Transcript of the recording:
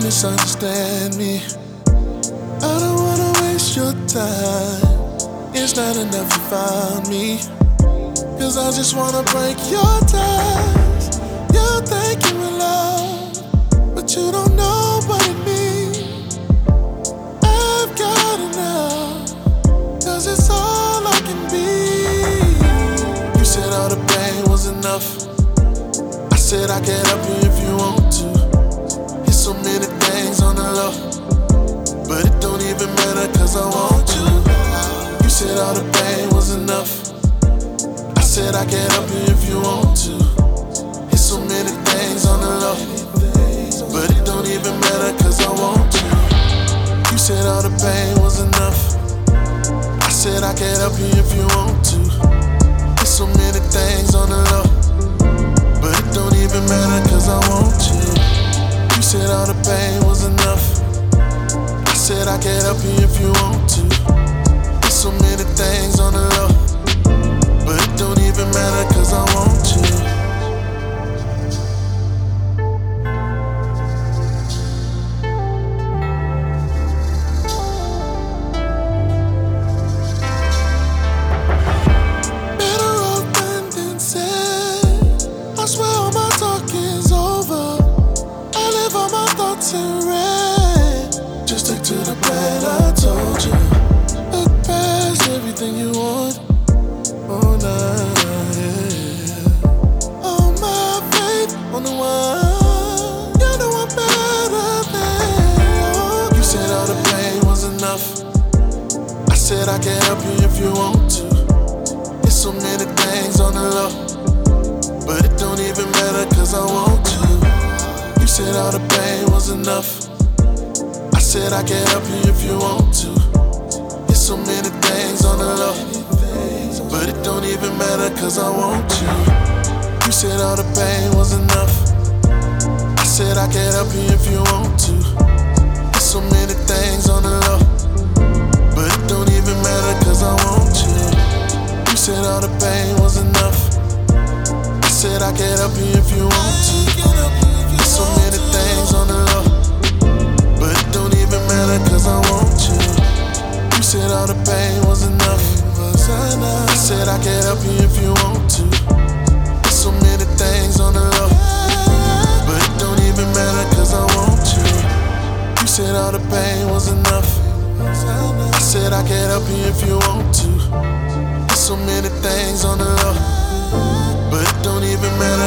misunderstand me. I don't wanna waste your time. It's not enough you found me. Cause I just wanna break your ties. You think you in love, but you don't know what it means. I've got enough, cause it's all I can be. You said all the pain was enough. I said I can help you so many things on the low, but it don't even matter cause I want you. You said all the pain was enough. I said I can help you if you want to. It's so many things on the low, but it don't even matter cause I want you. You said all the pain was enough. I said I can help you if you want to. The pain was enough. I said I can help you if you want to. I can help you if you want to. It's so many things on the low, but it don't even matter cause I want you. You said all the pain was enough. I said I can help you if you want to. It's so many things on the low, but it don't even matter cause I want you. You said all the pain was enough. I said I can help you if you want to. It's so many was enough. I said I can help you if you want to. There's so many things on the low, but it don't even matter cause I want you. You said all the pain was enough. I said I can help you if you want to. There's so many things on the low, but it don't even matter cause I want you. You said all the pain was enough. I said I can help you if you want to so many things on the low, but it don't even matter.